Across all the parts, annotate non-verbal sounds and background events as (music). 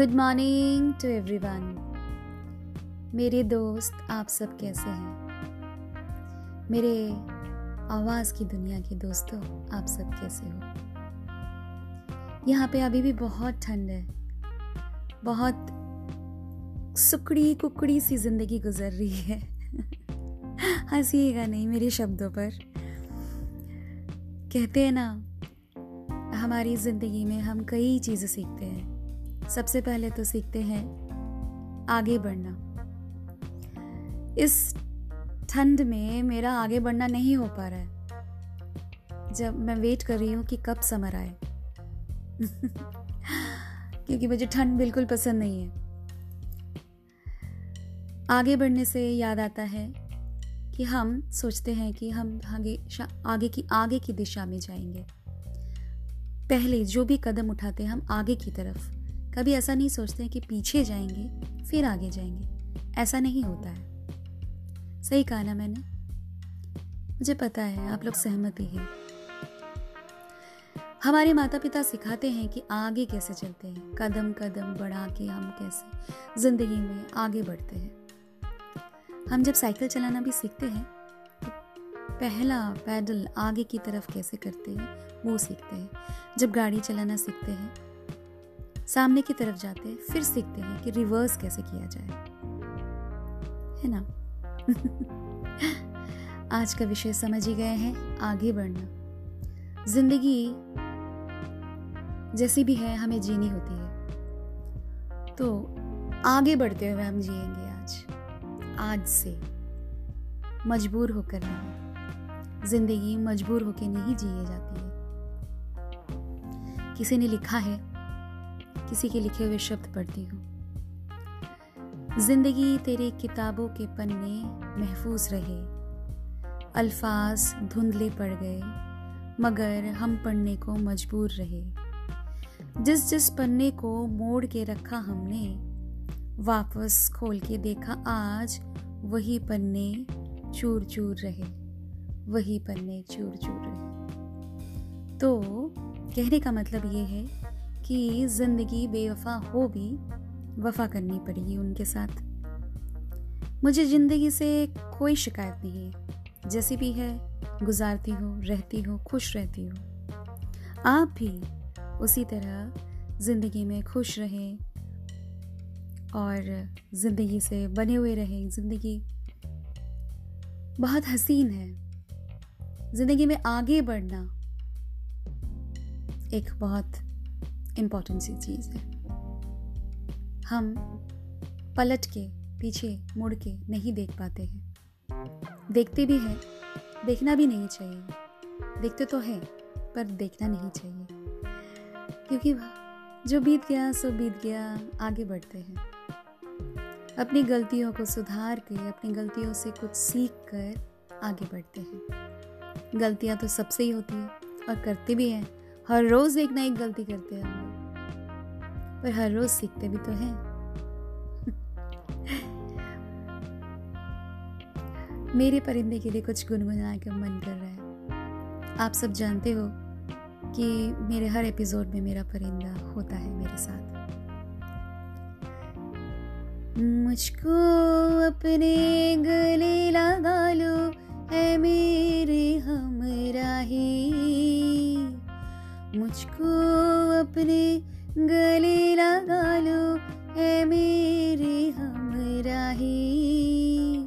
Good morning to everyone मेरे दोस्त, आप सब कैसे हैं? मेरे आवाज़ की दुनिया के दोस्तों, आप सब कैसे हो? यहाँ पे अभी भी बहुत ठंड है। बहुत सुकड़ी कुकड़ी सी ज़िंदगी गुजर रही है। (laughs) हंसीएगा नहीं मेरे शब्दों पर। कहते हैं ना, हमारी ज़िंदगी में हम कई चीज़ें सीखते हैं। सबसे पहले तो सीखते हैं आगे बढ़ना। इस ठंड में मेरा आगे बढ़ना नहीं हो पा रहा है। जब मैं वेट कर रही हूँ कि कब समर आए। (laughs) क्योंकि मुझे ठंड बिल्कुल पसंद नहीं है। आगे बढ़ने से याद आता है कि हम सोचते हैं कि हम आगे आगे की आगे की दिशा में जाएँगे। पहले जो भी कदम उठाते हैं, हम आगे की तरफ़। कभी ऐसा नहीं सोचते कि पीछे जाएँगे, फिर आगे जाएँगे। ऐसा नहीं होता है। सही कहा ना मैंने? मुझे पता है, आप लोग सहमत ही हैं। हमारे माता पिता सिखाते हैं कि आगे कैसे चलते हैं। कदम कदम बढ़ा के हम कैसे ज़िंदगी में आगे बढ़ते हैं। हम जब साइकिल चलाना भी सीखते हैं तो पहला पैडल आगे की तरफ़ कैसे करते हैं, वो सीखते हैं। जब गाड़ी चलाना सीखते हैं सामने की तरफ़ जाते फिर सीखते हैं कि रिवर्स कैसे किया जाए। है ना? (laughs) आज का विषय समझ ही गए हैं, आगे बढ़ना। ज़िंदगी जैसी भी है, हमें जीनी होती है। तो आगे बढ़ते हुए हम जिएँगे आज। आज से मजबूर होकर नहीं। ज़िंदगी मजबूर होकर नहीं जिए जाती है। किसी ने लिखा है किसी के लिखे हुए शब्द पढ़ती हूँ। ज़िंदगी तेरे किताबों के पन्ने महफूज रहे। अल्फाज धुंधले पड़ गए, मगर हम पढ़ने को मजबूर रहे। जिस जिस पन्ने को मोड़ के रखा हमने, वापस खोल के देखा आज, वही पन्ने चूर चूर रहे, वही पन्ने चूर चूर रहे। तो कहने का मतलब ये है कि ज़िंदगी बेवफा हो भी वफा करनी पड़ेगी उनके साथ। मुझे ज़िंदगी से कोई शिकायत नहीं है। जैसी भी है, गुजारती हूँ, रहती हूँ, खुश रहती हूँ। आप भी उसी तरह ज़िंदगी में खुश रहें और ज़िंदगी से बने हुए रहें। ज़िंदगी बहुत हसीन है। ज़िंदगी में आगे बढ़ना एक बहुत इम्पोर्टेंट सी चीज़ है। हम पलट के, पीछे, मुड़ के नहीं देख पाते हैं। देखते भी हैं, देखना भी नहीं चाहिए। देखते तो हैं, पर देखना नहीं चाहिए। क्योंकि जो बीत गया, सो बीत गया, आगे बढ़ते हैं। अपनी गलतियों को सुधार के, अपनी गलतियों से कुछ सीख कर आगे बढ़ते हैं। गलतियाँ तो सबसे ही होती है, और करते भी हैं। हर रोज एक ना एक गलती करते हैं। पर हर रोज सीखते भी तो हैं। मेरे परिंदे के लिए कुछ गुनगुना के मन कर रहा है। आप सब जानते हो कि मेरे हर एपिसोड में मेरा परिंदा होता है मेरे साथ। मुझको अपने गले लगा लो है मेरे हमराही मुझको अपने गले हमराही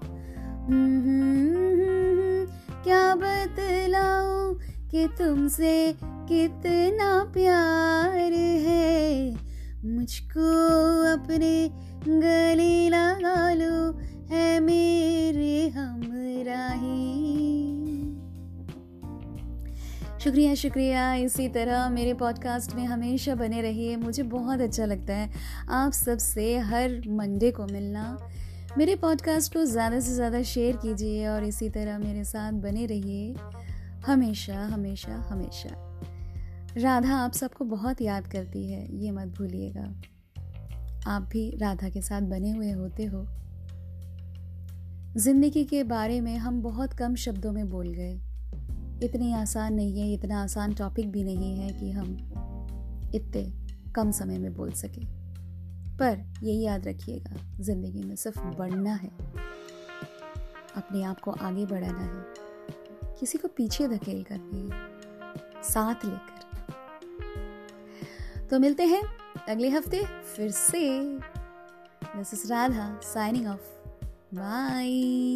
क्या बतलाऊं कि तुमसे कितना प्यार है? मुझको अपने गले शुक्रिया शुक्रिया। इसी तरह मेरे पॉडकास्ट में हमेशा बने रहिए। मुझे बहुत अच्छा लगता है आप सबसे हर मंडे को मिलना। मेरे पॉडकास्ट को ज़्यादा से ज़्यादा शेयर कीजिए और इसी तरह मेरे साथ बने रहिए। हमेशा हमेशा हमेशा। राधा आप सबको बहुत याद करती है, ये मत भूलिएगा। आप भी राधा के साथ बने हुए होते हो। ज़िंदगी के बारे में हम बहुत कम शब्दों में बोल गए। इतनी आसान नहीं है, इतना आसान टॉपिक भी नहीं है कि हम इतने कम समय में बोल सके। पर यही याद रखिएगा, ज़िंदगी में सिर्फ़ बढ़ना है। अपने आप को आगे बढ़ाना है। किसी को पीछे धकेल कर नहीं साथ लेकर। तो मिलते हैं अगले हफ़्ते फिर से। This is Radha signing off bye